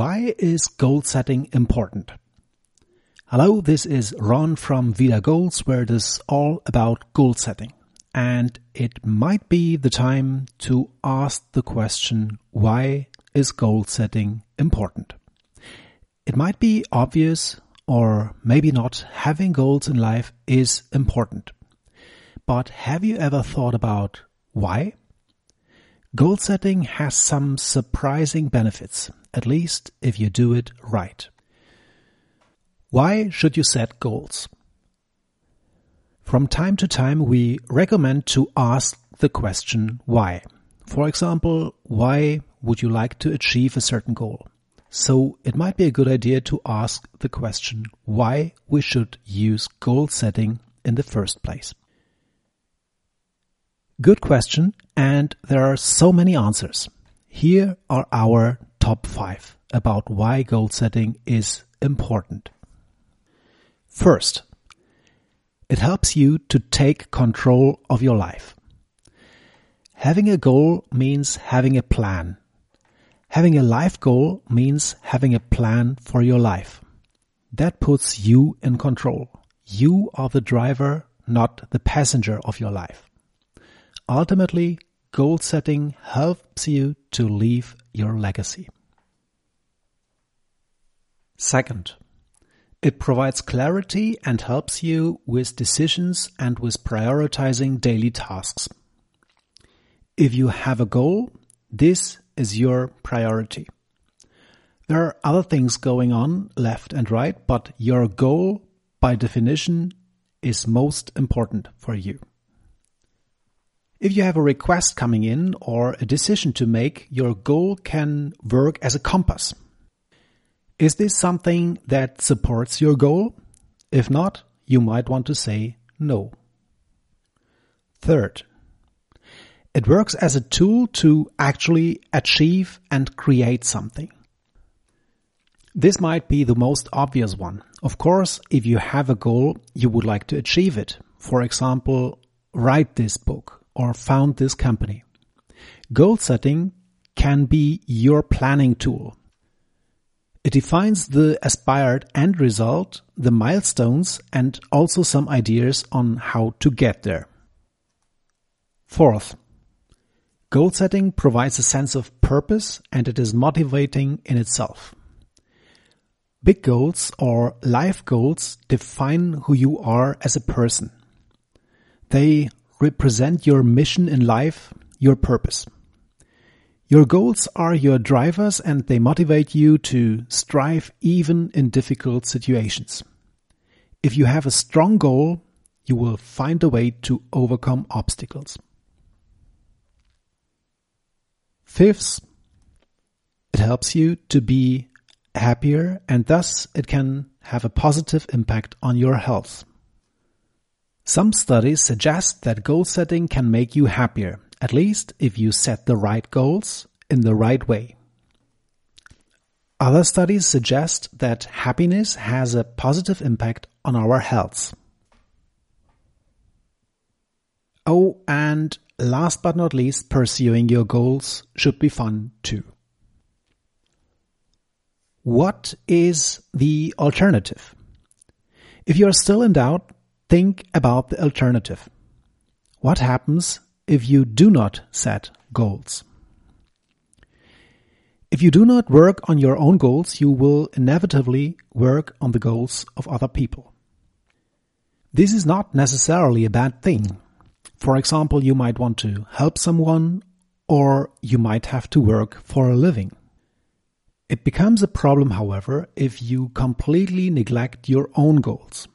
Why is goal setting important? Hello, this is Ron from Vida Goals, where it is all about goal setting. And it might be the time to ask the question, why is goal setting important? It might be obvious or maybe not having goals in life is important. But have you ever thought about why? Goal setting has some surprising benefits, at least if you do it right. Why should you set goals? From time to time, we recommend to ask the question why. For example, why would you like to achieve a certain goal? So it might be a good idea to ask the question why we should use goal setting in the first place. Good question, and there are so many answers. Here are our top five about why goal setting is important. First, it helps you to take control of your life. Having a goal means having a plan. Having a life goal means having a plan for your life. That puts you in control. You are the driver, not the passenger of your life. Ultimately, goal setting helps you to leave your legacy. Second, it provides clarity and helps you with decisions and with prioritizing daily tasks. If you have a goal, this is your priority. There are other things going on left and right, but your goal, by definition, is most important for you. If you have a request coming in or a decision to make, your goal can work as a compass. Is this something that supports your goal? If not, you might want to say no. Third, it works as a tool to actually achieve and create something. This might be the most obvious one. Of course, if you have a goal, you would like to achieve it. For example, write this book or found this company. Goal setting can be your planning tool. It defines the aspired end result, the milestones, and also some ideas on how to get there. Fourth, goal setting provides a sense of purpose and it is motivating in itself. Big goals or life goals define who you are as a person. They represent your mission in life, your purpose. Your goals are your drivers and they motivate you to strive even in difficult situations. If you have a strong goal, you will find a way to overcome obstacles. Fifth, it helps you to be happier and thus it can have a positive impact on your health. Some studies suggest that goal setting can make you happier, at least if you set the right goals in the right way. Other studies suggest that happiness has a positive impact on our health. Oh, and last but not least, pursuing your goals should be fun too. What is the alternative? If you are still in doubt, Think about the alternative. What happens if you do not set goals? If you do not work on your own goals, you will inevitably work on the goals of other people. This is not necessarily a bad thing. For example, you might want to help someone or you might have to work for a living. It becomes a problem, however, if you completely neglect your own goals.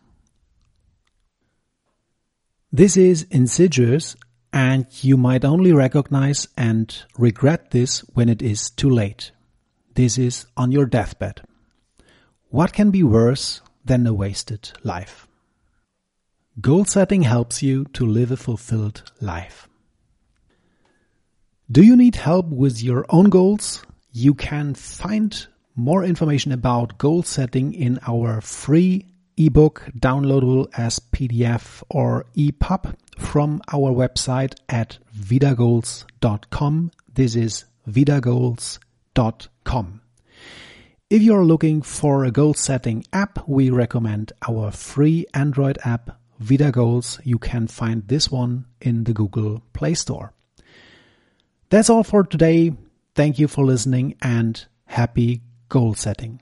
This is insidious and you might only recognize and regret this when it is too late. This is on your deathbed. What can be worse than a wasted life? Goal setting helps you to live a fulfilled life. Do you need help with your own goals? You can find more information about goal setting in our free ebook downloadable as PDF or EPUB from our website at vidagoals.com. This is vidagoals.com. If you're looking for a goal setting app, we recommend our free Android app, Vida Goals. You can find this one in the Google Play Store. That's all for today. Thank you for listening and happy goal setting.